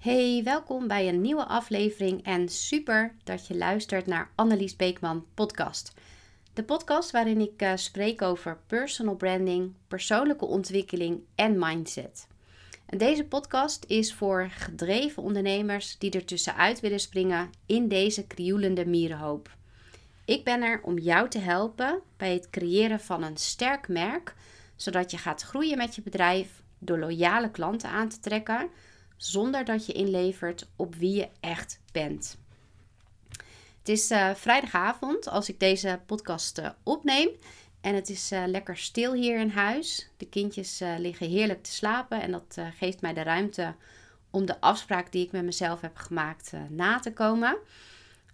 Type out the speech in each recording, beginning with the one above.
Hey, welkom bij een nieuwe aflevering en super dat je luistert naar Annelies Beekman podcast. De podcast waarin ik uh, spreek over personal branding, persoonlijke ontwikkeling en mindset. Deze podcast is voor gedreven ondernemers die er tussenuit willen springen in deze krioelende mierenhoop. Ik ben er om jou te helpen bij het creëren van een sterk merk, zodat je gaat groeien met je bedrijf door loyale klanten aan te trekken zonder dat je inlevert op wie je echt bent. Het is uh, vrijdagavond als ik deze podcast uh, opneem. En het is uh, lekker stil hier in huis. De kindjes liggen heerlijk te slapen. En dat geeft mij de ruimte om de afspraak die ik met mezelf heb gemaakt na te komen.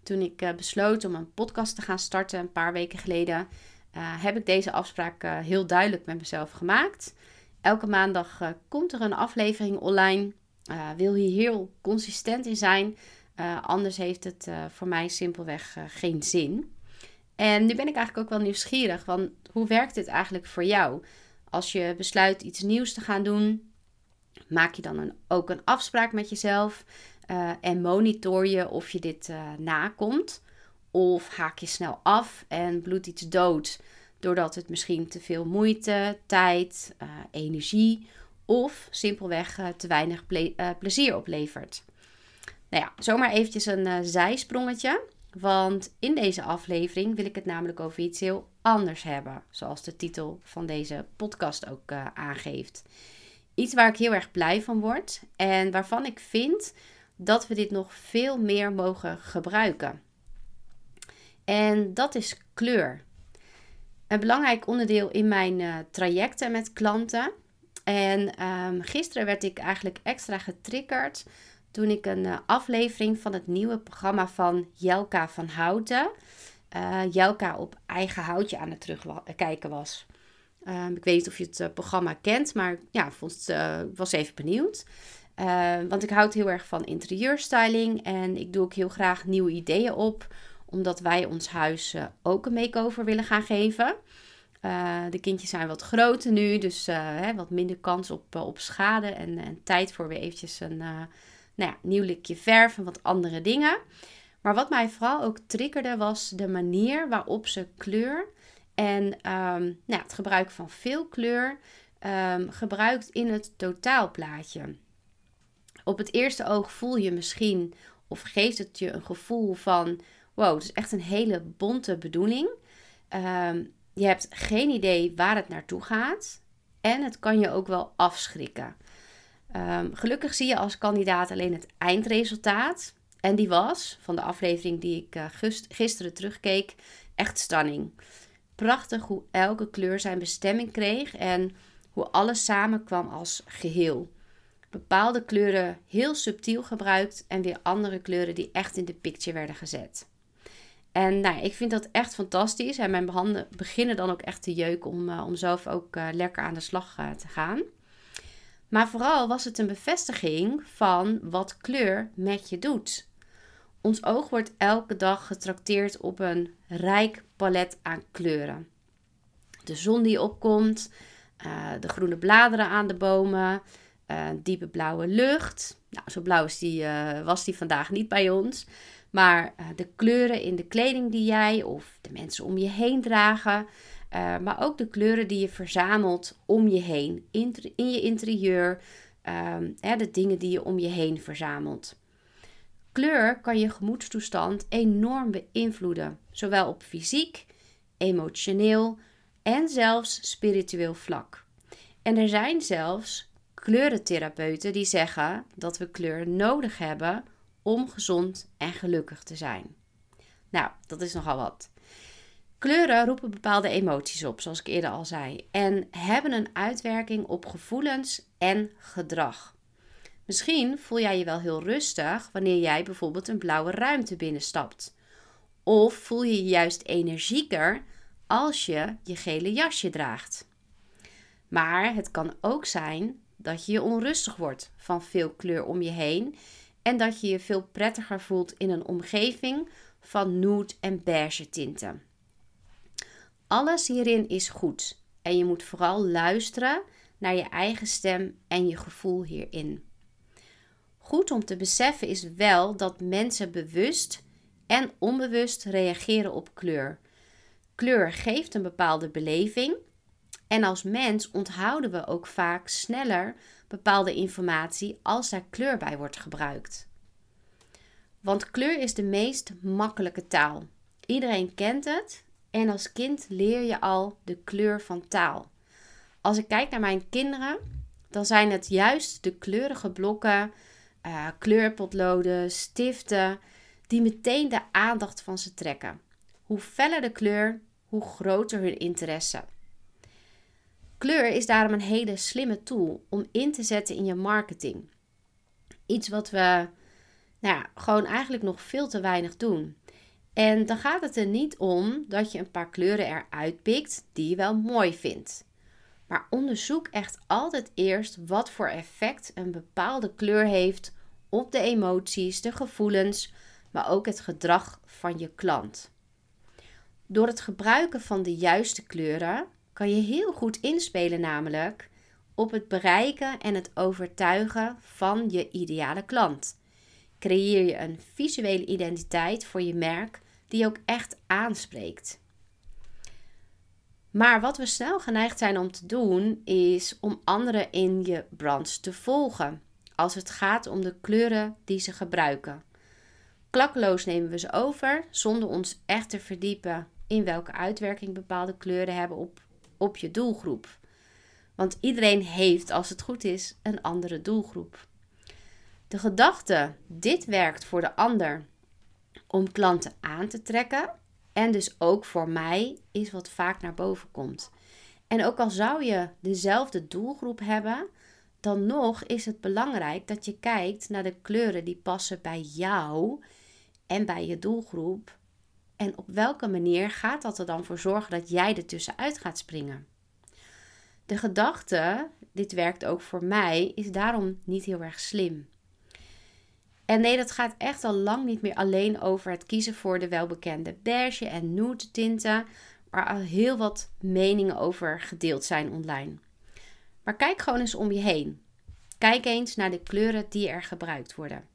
Toen ik besloot om een podcast te gaan starten een paar weken geleden, heb ik deze afspraak heel duidelijk met mezelf gemaakt. Elke maandag komt er een aflevering online uh, wil hier heel consistent in zijn. Uh, anders heeft het uh, voor mij simpelweg geen zin. En nu ben ik eigenlijk ook wel nieuwsgierig. Want hoe werkt dit eigenlijk voor jou? Als je besluit iets nieuws te gaan doen, maak je dan een, ook een afspraak met jezelf en monitor je of je dit nakomt? Of haak je snel af en bloedt iets dood doordat het misschien te veel moeite, tijd, energie of simpelweg uh, te weinig uh, plezier oplevert. Nou ja, zomaar eventjes een uh, zijsprongetje. Want in deze aflevering wil ik het namelijk over iets heel anders hebben. Zoals de titel van deze podcast ook aangeeft. Iets waar ik heel erg blij van word. En waarvan ik vind dat we dit nog veel meer mogen gebruiken. En dat is kleur. Een belangrijk onderdeel in mijn trajecten met klanten en um, gisteren werd ik eigenlijk extra getriggerd toen ik een uh, aflevering van het nieuwe programma van Jelka van Houten, uh, Jelka op eigen houtje aan het terugkijken was. Um, ik weet niet of je het uh, programma kent, maar ja, vond was even benieuwd. Ehm, want ik houd heel erg van interieurstyling en ik doe ook heel graag nieuwe ideeën op, omdat wij ons huis ook een makeover willen gaan geven. Uh, de kindjes zijn wat groter nu, dus uh, hè, wat minder kans op, uh, op schade en, en, tijd voor weer eventjes een nou ja, nieuw likje verf en wat andere dingen. Maar wat mij vooral ook triggerde was de manier waarop ze kleur en um, nou, het gebruik van veel kleur um, gebruikt in het totaalplaatje. Op het eerste oog voel je misschien of geeft het je een gevoel van wow, het is echt een hele bonte bedoeling. Um, je hebt geen idee waar het naartoe gaat. En het kan je ook wel afschrikken. Um, gelukkig zie je als kandidaat alleen het eindresultaat. En die was, van de aflevering die ik uh, gisteren terugkeek, echt stunning. Prachtig hoe elke kleur zijn bestemming kreeg en hoe alles samenkwam als geheel. Bepaalde kleuren heel subtiel gebruikt en weer andere kleuren die echt in de picture werden gezet. En nou, ik vind dat echt fantastisch. En mijn handen beginnen dan ook echt te jeuken om, uh, om zelf ook uh, lekker aan de slag uh, te gaan. Maar vooral was het een bevestiging van wat kleur met je doet. Ons oog wordt elke dag getrakteerd op een rijk palet aan kleuren. De zon die opkomt, de groene bladeren aan de bomen, diepe blauwe lucht. Nou, zo blauw is die, was die vandaag niet bij ons. Maar uh, de kleuren in de kleding die jij of de mensen om je heen dragen. Uh, maar ook de kleuren die je verzamelt om je heen. In, je interieur. Um, hè, de dingen die je om je heen verzamelt. Kleur kan je gemoedstoestand enorm beïnvloeden. Zowel op fysiek, emotioneel en zelfs spiritueel vlak. En er zijn zelfs kleurentherapeuten die zeggen dat we kleur nodig hebben om gezond en gelukkig te zijn. Nou, dat is nogal wat. Kleuren roepen bepaalde emoties op, zoals ik eerder al zei, en hebben een uitwerking op gevoelens en gedrag. Misschien voel jij je wel heel rustig wanneer jij bijvoorbeeld een blauwe ruimte binnenstapt. Of voel je je juist energieker als je je gele jasje draagt. Maar het kan ook zijn dat je onrustig wordt van veel kleur om je heen en dat je je veel prettiger voelt in een omgeving van nude en beige tinten. Alles hierin is goed en je moet vooral luisteren naar je eigen stem en je gevoel hierin. Goed om te beseffen is wel dat mensen bewust en onbewust reageren op kleur. Kleur geeft een bepaalde beleving en als mens onthouden we ook vaak sneller bepaalde informatie als daar kleur bij wordt gebruikt. Want kleur is de meest makkelijke taal. Iedereen kent het en als kind leer je al de kleur van taal. Als ik kijk naar mijn kinderen, dan zijn het juist de kleurige blokken, uh, kleurpotloden, stiften, die meteen de aandacht van ze trekken. Hoe feller de kleur, hoe groter hun interesse. Kleur is daarom een hele slimme tool om in te zetten in je marketing. Iets wat we nou ja, gewoon eigenlijk nog veel te weinig doen. En dan gaat het er niet om dat je een paar kleuren eruit pikt die je wel mooi vindt. Maar onderzoek echt altijd eerst wat voor effect een bepaalde kleur heeft op de emoties, de gevoelens, maar ook het gedrag van je klant. Door het gebruiken van de juiste kleuren kan je heel goed inspelen, namelijk op het bereiken en het overtuigen van je ideale klant. Creëer je een visuele identiteit voor je merk die ook echt aanspreekt. Maar wat we snel geneigd zijn om te doen, is om anderen in je brand te volgen. Als het gaat om de kleuren die ze gebruiken. Klakkeloos nemen we ze over, zonder ons echt te verdiepen in welke uitwerking bepaalde kleuren hebben op, op je doelgroep. Want iedereen heeft, als het goed is, een andere doelgroep. De gedachte, dit werkt voor de ander om klanten aan te trekken, en dus ook voor mij is wat vaak naar boven komt. En ook al zou je dezelfde doelgroep hebben, dan nog is het belangrijk dat je kijkt naar de kleuren die passen bij jou en bij je doelgroep. En op welke manier gaat dat er dan voor zorgen dat jij er tussenuit gaat springen? De gedachte, dit werkt ook voor mij, is daarom niet heel erg slim. En nee, dat gaat echt al lang niet meer alleen over het kiezen voor de welbekende beige en nude tinten, waar al heel wat meningen over gedeeld zijn online. Maar kijk gewoon eens om je heen. Kijk eens naar de kleuren die er gebruikt worden.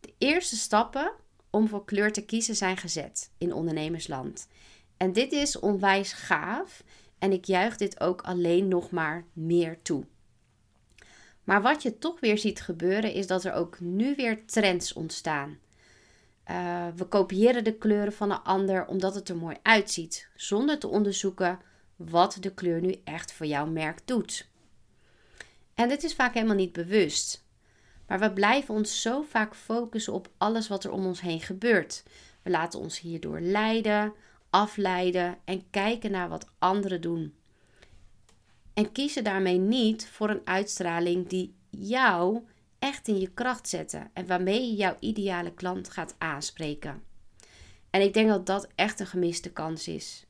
De eerste stappen om voor kleur te kiezen zijn gezet in ondernemersland. En dit is onwijs gaaf en ik juich dit ook alleen nog maar meer toe. Maar wat je toch weer ziet gebeuren is dat er ook nu weer trends ontstaan. Uh, we kopiëren de kleuren van een ander omdat het er mooi uitziet, zonder te onderzoeken wat de kleur nu echt voor jouw merk doet. En dit is vaak helemaal niet bewust. Maar we blijven ons zo vaak focussen op alles wat er om ons heen gebeurt. We laten ons hierdoor leiden, afleiden en kijken naar wat anderen doen. En kiezen daarmee niet voor een uitstraling die jou echt in je kracht zetten en waarmee je jouw ideale klant gaat aanspreken. En ik denk dat dat echt een gemiste kans is.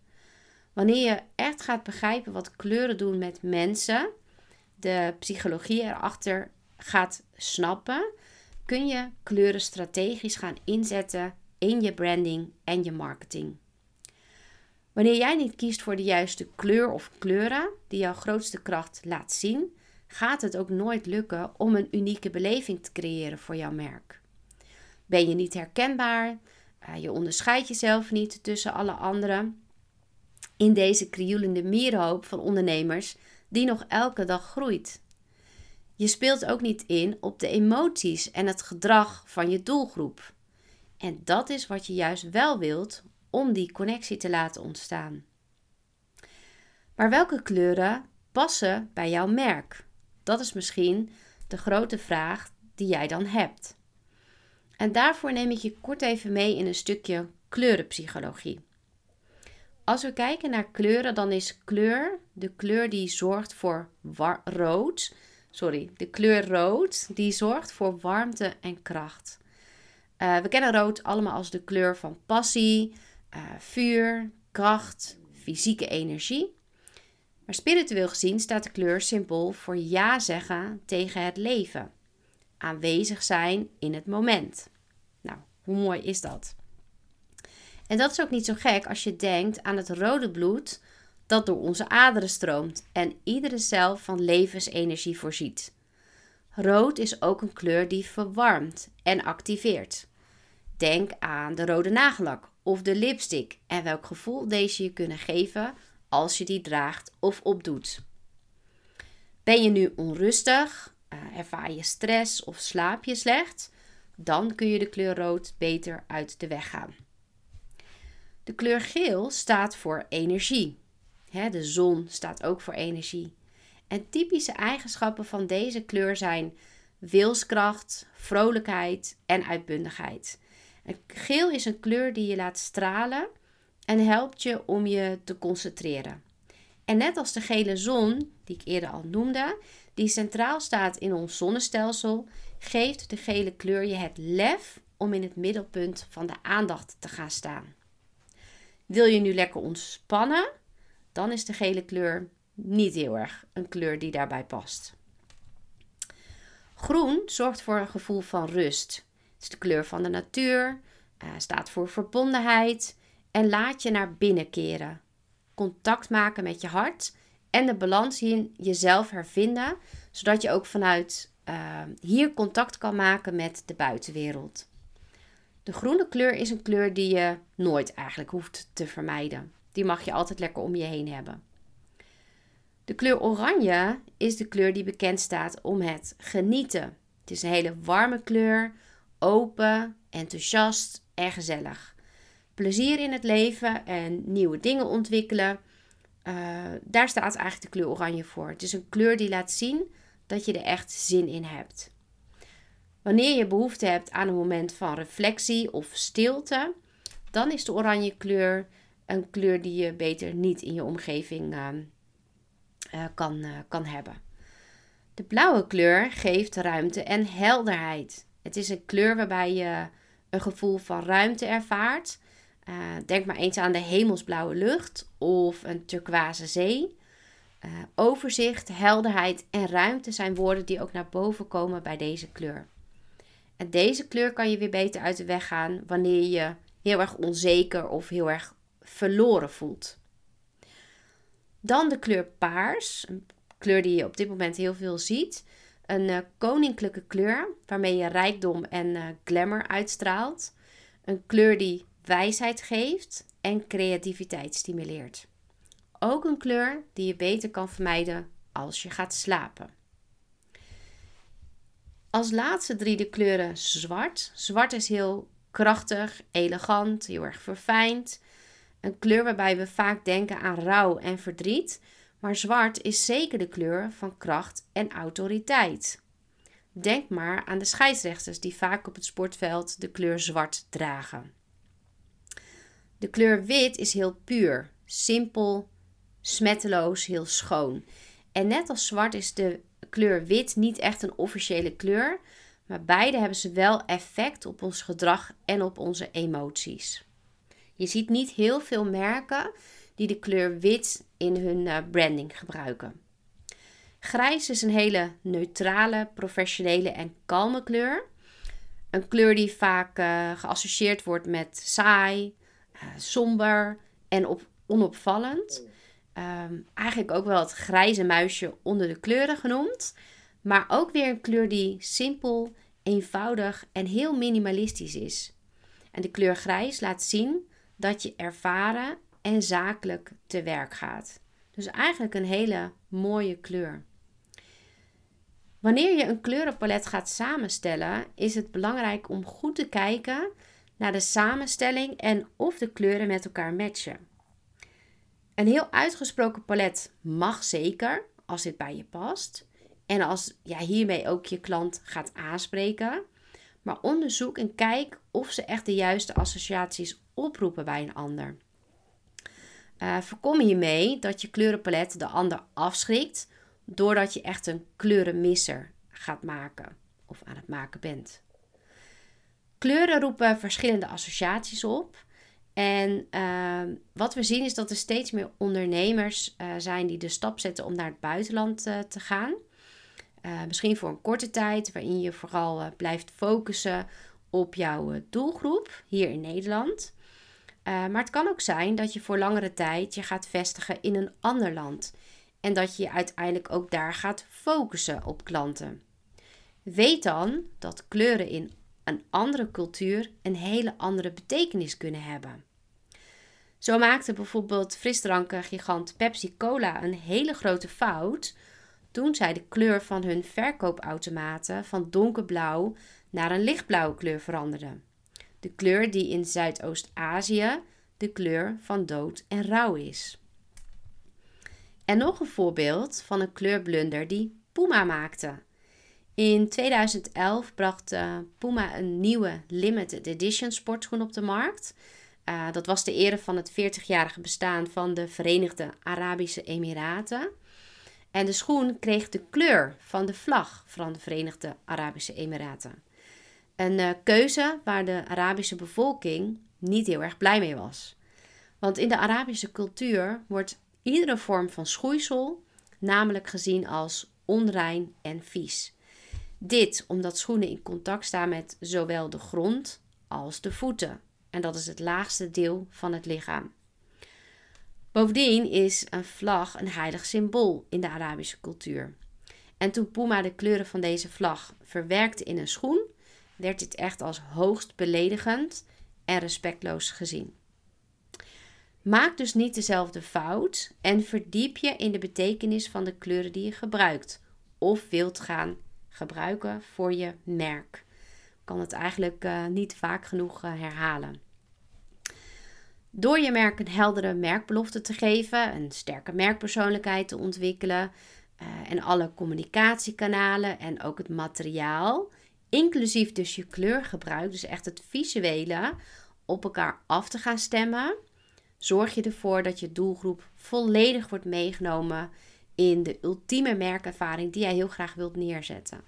Wanneer je echt gaat begrijpen wat kleuren doen met mensen, de psychologie erachter gaat snappen, kun je kleuren strategisch gaan inzetten in je branding en je marketing. Wanneer jij niet kiest voor de juiste kleur of kleuren die jouw grootste kracht laat zien, gaat het ook nooit lukken om een unieke beleving te creëren voor jouw merk. Ben je niet herkenbaar? Uh, je onderscheidt jezelf niet tussen alle anderen. In deze krioelende mierhoop van ondernemers die nog elke dag groeit. Je speelt ook niet in op de emoties en het gedrag van je doelgroep. En dat is wat je juist wel wilt om die connectie te laten ontstaan. Maar welke kleuren passen bij jouw merk? Dat is misschien de grote vraag die jij dan hebt. En daarvoor neem ik je kort even mee in een stukje kleurenpsychologie. Als we kijken naar kleuren, dan is kleur de kleur die zorgt voor rood. Sorry, de kleur rood die zorgt voor warmte en kracht. Uh, we kennen rood allemaal als de kleur van passie, uh, vuur, kracht, fysieke energie. Maar spiritueel gezien staat de kleur simpel voor ja zeggen tegen het leven. Aanwezig zijn in het moment. Nou, hoe mooi is dat? En dat is ook niet zo gek als je denkt aan het rode bloed dat door onze aderen stroomt en iedere cel van levensenergie voorziet. Rood is ook een kleur die verwarmt en activeert. Denk aan de rode nagellak of de lipstick en welk gevoel deze je kunnen geven als je die draagt of opdoet. Ben je nu onrustig, uh, ervaar je stress of slaap je slecht, dan kun je de kleur rood beter uit de weg gaan. De kleur geel staat voor energie. De zon staat ook voor energie. En typische eigenschappen van deze kleur zijn wilskracht, vrolijkheid en uitbundigheid. geel is een kleur die je laat stralen en helpt je om je te concentreren. En net als de gele zon, die ik eerder al noemde, die centraal staat in ons zonnestelsel, geeft de gele kleur je het lef om in het middelpunt van de aandacht te gaan staan. Wil je nu lekker ontspannen, dan is de gele kleur niet heel erg een kleur die daarbij past. Groen zorgt voor een gevoel van rust. Het is de kleur van de natuur, uh, staat voor verbondenheid en laat je naar binnen keren. Contact maken met je hart en de balans in jezelf hervinden, zodat je ook vanuit uh, hier contact kan maken met de buitenwereld. De groene kleur is een kleur die je nooit eigenlijk hoeft te vermijden. Die mag je altijd lekker om je heen hebben. De kleur oranje is de kleur die bekend staat om het genieten. Het is een hele warme kleur, open, enthousiast en gezellig. Plezier in het leven en nieuwe dingen ontwikkelen. Uh, daar staat eigenlijk de kleur oranje voor. Het is een kleur die laat zien dat je er echt zin in hebt. Wanneer je behoefte hebt aan een moment van reflectie of stilte, dan is de oranje kleur een kleur die je beter niet in je omgeving uh, uh, kan, uh, kan hebben. De blauwe kleur geeft ruimte en helderheid. Het is een kleur waarbij je een gevoel van ruimte ervaart. denk maar eens aan de hemelsblauwe lucht of een turquoise zee. overzicht, helderheid en ruimte zijn woorden die ook naar boven komen bij deze kleur. En deze kleur kan je weer beter uit de weg gaan wanneer je heel erg onzeker of heel erg verloren voelt. Dan de kleur paars, een kleur die je op dit moment heel veel ziet. Een uh, koninklijke kleur waarmee je rijkdom en uh, glamour uitstraalt. Een kleur die wijsheid geeft en creativiteit stimuleert. Ook een kleur die je beter kan vermijden als je gaat slapen. Als laatste drie de kleuren zwart. Zwart is heel krachtig, elegant, heel erg verfijnd. Een kleur waarbij we vaak denken aan rouw en verdriet. Maar zwart is zeker de kleur van kracht en autoriteit. Denk maar aan de scheidsrechters die vaak op het sportveld de kleur zwart dragen. De kleur wit is heel puur, simpel, smetteloos, heel schoon. En net als zwart is de kleur wit niet echt een officiële kleur, maar beide hebben ze wel effect op ons gedrag en op onze emoties. Je ziet niet heel veel merken die de kleur wit in hun eh, branding gebruiken. Grijs is een hele neutrale, professionele en kalme kleur. Een kleur die vaak uh, geassocieerd wordt met saai, uh, somber en op, onopvallend. Ehm, eigenlijk ook wel het grijze muisje onder de kleuren genoemd. Maar ook weer een kleur die simpel, eenvoudig en heel minimalistisch is. En de kleur grijs laat zien dat je ervaren en zakelijk te werk gaat. Dus eigenlijk een hele mooie kleur. Wanneer je een kleurenpalet gaat samenstellen, is het belangrijk om goed te kijken naar de samenstelling en of de kleuren met elkaar matchen. Een heel uitgesproken palet mag zeker, als dit bij je past. En als jij ja, hiermee ook je klant gaat aanspreken. Maar onderzoek en kijk of ze echt de juiste associaties oproepen bij een ander. Uh, voorkom hiermee dat je kleurenpalet de ander afschrikt, doordat je echt een kleurenmisser gaat maken of aan het maken bent. Kleuren roepen verschillende associaties op. En ehm, wat we zien is dat er steeds meer ondernemers uh, zijn die de stap zetten om naar het buitenland uh, te gaan. Misschien voor een korte tijd, waarin je vooral blijft focussen op jouw doelgroep hier in Nederland. Maar het kan ook zijn dat je voor langere tijd je gaat vestigen in een ander land. En dat je uiteindelijk ook daar gaat focussen op klanten. Weet dan dat kleuren in een andere cultuur een hele andere betekenis kunnen hebben. Zo maakte bijvoorbeeld frisdrankengigant Pepsi Cola een hele grote fout toen zij de kleur van hun verkoopautomaten van donkerblauw naar een lichtblauwe kleur veranderden. De kleur die in Zuidoost-Azië de kleur van dood en rouw is. En nog een voorbeeld van een kleurblunder die Puma maakte. In 2011 bracht uh, Puma een nieuwe limited edition sportschoen op de markt. Uh, dat was de ere van het 40-jarige bestaan van de Verenigde Arabische Emiraten. En de schoen kreeg de kleur van de vlag van de Verenigde Arabische Emiraten. Een uh, keuze waar de Arabische bevolking niet heel erg blij mee was. Want in de Arabische cultuur wordt iedere vorm van schoeisel namelijk gezien als onrein en vies. Dit omdat schoenen in contact staan met zowel de grond als de voeten. En dat is het laagste deel van het lichaam. Bovendien is een vlag een heilig symbool in de Arabische cultuur. En toen Puma de kleuren van deze vlag verwerkte in een schoen, werd dit echt als hoogst beledigend en respectloos gezien. Maak dus niet dezelfde fout en verdiep je in de betekenis van de kleuren die je gebruikt of wilt gaan gebruiken voor je merk. Ik kan het eigenlijk uh, niet vaak genoeg uh, herhalen. Door je merk een heldere merkbelofte te geven, een sterke merkpersoonlijkheid te ontwikkelen uh, en alle communicatiekanalen en ook het materiaal, inclusief dus je kleurgebruik, dus echt het visuele, op elkaar af te gaan stemmen, zorg je ervoor dat je doelgroep volledig wordt meegenomen in de ultieme merkervaring die jij heel graag wilt neerzetten.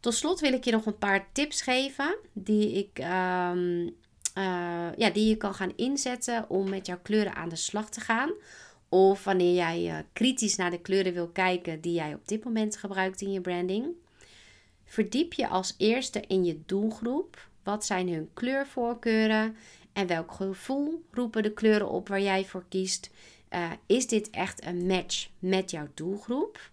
Tot slot wil ik je nog een paar tips geven die, ik, um, ja, die je kan gaan inzetten om met jouw kleuren aan de slag te gaan. Of wanneer jij uh, kritisch naar de kleuren wil kijken die jij op dit moment gebruikt in je branding. Verdiep je als eerste in je doelgroep. Wat zijn hun kleurvoorkeuren en welk gevoel roepen de kleuren op waar jij voor kiest? Uh, is dit echt een match met jouw doelgroep?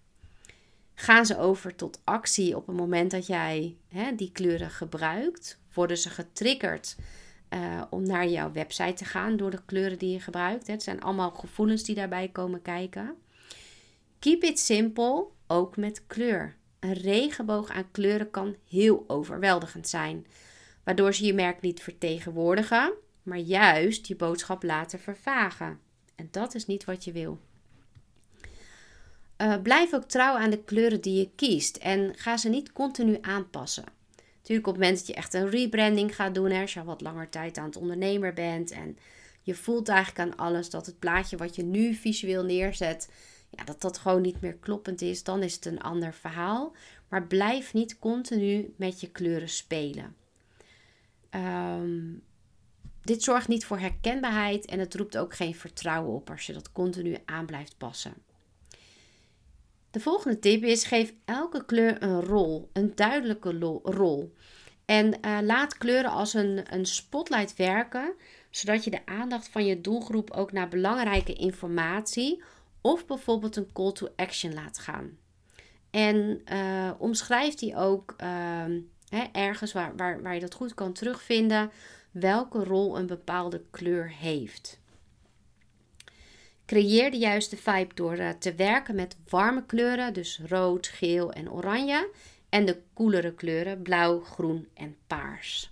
Gaan ze over tot actie op het moment dat jij hè, die kleuren gebruikt? Worden ze getriggerd uh, om naar jouw website te gaan door de kleuren die je gebruikt? Het zijn allemaal gevoelens die daarbij komen kijken. Keep it simple, ook met kleur. Een regenboog aan kleuren kan heel overweldigend zijn, waardoor ze je merk niet vertegenwoordigen, maar juist je boodschap laten vervagen. En dat is niet wat je wil. Uh, blijf ook trouw aan de kleuren die je kiest en ga ze niet continu aanpassen. Natuurlijk op het moment dat je echt een rebranding gaat doen, hè, als je al wat langer tijd aan het ondernemer bent en je voelt eigenlijk aan alles dat het plaatje wat je nu visueel neerzet, ja, dat dat gewoon niet meer kloppend is, dan is het een ander verhaal. Maar blijf niet continu met je kleuren spelen. Um, dit zorgt niet voor herkenbaarheid en het roept ook geen vertrouwen op als je dat continu aan blijft passen. De volgende tip is: geef elke kleur een rol, een duidelijke rol. En uh, laat kleuren als een, een spotlight werken, zodat je de aandacht van je doelgroep ook naar belangrijke informatie of bijvoorbeeld een call to action laat gaan. En uh, omschrijf die ook uh, hè, ergens waar, waar, waar je dat goed kan terugvinden welke rol een bepaalde kleur heeft. Creëer de juiste vibe door eh, te werken met warme kleuren, dus rood, geel en oranje, en de koelere kleuren blauw, groen en paars.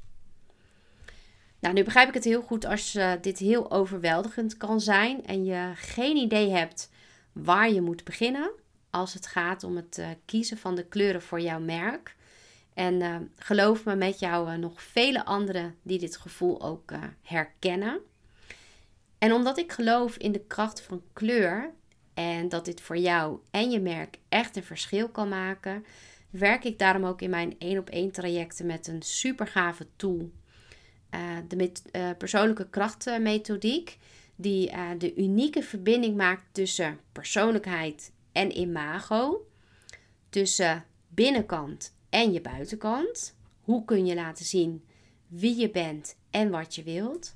Nou, nu begrijp ik het heel goed als uh, dit heel overweldigend kan zijn en je geen idee hebt waar je moet beginnen als het gaat om het uh, kiezen van de kleuren voor jouw merk. En uh, geloof me met jou uh, nog vele anderen die dit gevoel ook uh, herkennen. En omdat ik geloof in de kracht van kleur en dat dit voor jou en je merk echt een verschil kan maken, werk ik daarom ook in mijn 1 op 1 trajecten met een super gave tool. de met, persoonlijke krachtmethodiek, die de unieke verbinding maakt tussen persoonlijkheid en imago, tussen binnenkant en je buitenkant. Hoe kun je laten zien wie je bent en wat je wilt.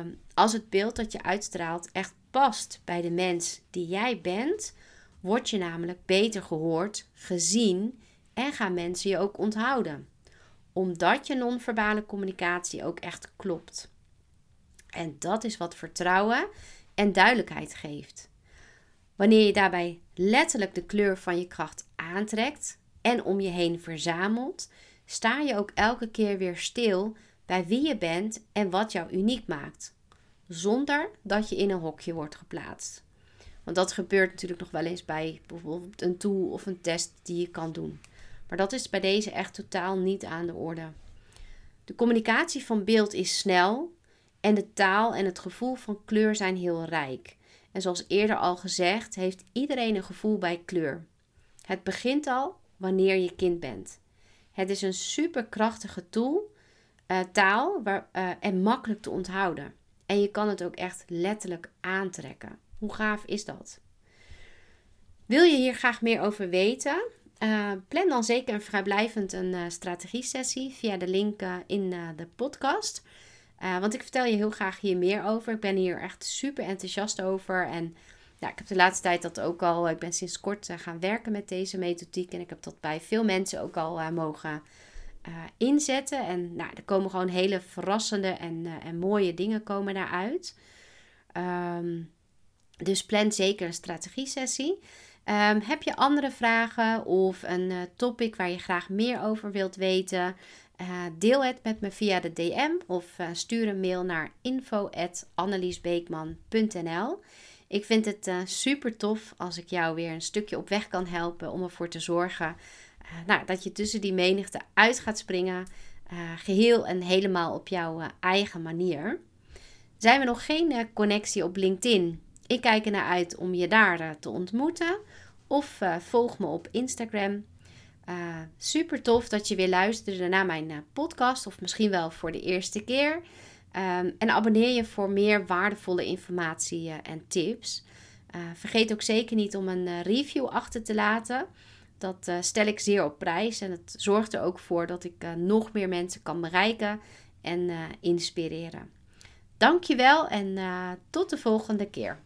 Um, als het beeld dat je uitstraalt echt past bij de mens die jij bent, word je namelijk beter gehoord, gezien en gaan mensen je ook onthouden. Omdat je non-verbale communicatie ook echt klopt. En dat is wat vertrouwen en duidelijkheid geeft. Wanneer je daarbij letterlijk de kleur van je kracht aantrekt en om je heen verzamelt, sta je ook elke keer weer stil bij wie je bent en wat jou uniek maakt, zonder dat je in een hokje wordt geplaatst. Want dat gebeurt natuurlijk nog wel eens bij bijvoorbeeld een tool of een test die je kan doen. Maar dat is bij deze echt totaal niet aan de orde. De communicatie van beeld is snel en de taal en het gevoel van kleur zijn heel rijk. En zoals eerder al gezegd, heeft iedereen een gevoel bij kleur. Het begint al wanneer je kind bent. Het is een superkrachtige tool, uh, taal waar, uh, en makkelijk te onthouden. En je kan het ook echt letterlijk aantrekken. Hoe gaaf is dat? Wil je hier graag meer over weten? Uh, plan dan zeker een vrijblijvend een uh, strategie-sessie via de link in de podcast. Want ik vertel je heel graag hier meer over. Ik ben hier echt super enthousiast over. En ja, ik heb de laatste tijd dat ook al. Ik ben sinds kort gaan werken met deze methodiek. En ik heb dat bij veel mensen ook al mogen inzetten. En nou, er komen gewoon hele verrassende en, en mooie dingen komen daaruit. Um, dus plan zeker een strategie-sessie. Um, heb je andere vragen of een topic waar je graag meer over wilt weten? Uh, deel het met me via de DM of uh, stuur een mail naar info.anneliesbeekman.nl. Ik vind het super tof als ik jou weer een stukje op weg kan helpen om ervoor te zorgen nou, dat je tussen die menigte uit gaat springen. geheel en helemaal op jouw eigen manier. Zijn we nog geen connectie op LinkedIn? Ik kijk er naar uit om je daar te ontmoeten. Of volg me op Instagram. Uh, super tof dat je weer luisterde naar mijn podcast. Of misschien wel voor de eerste keer. Um, en abonneer je voor meer waardevolle informatie en tips. vergeet ook zeker niet om een review achter te laten. Dat stel ik zeer op prijs. En het zorgt er ook voor dat ik nog meer mensen kan bereiken en inspireren. Dankjewel en tot de volgende keer.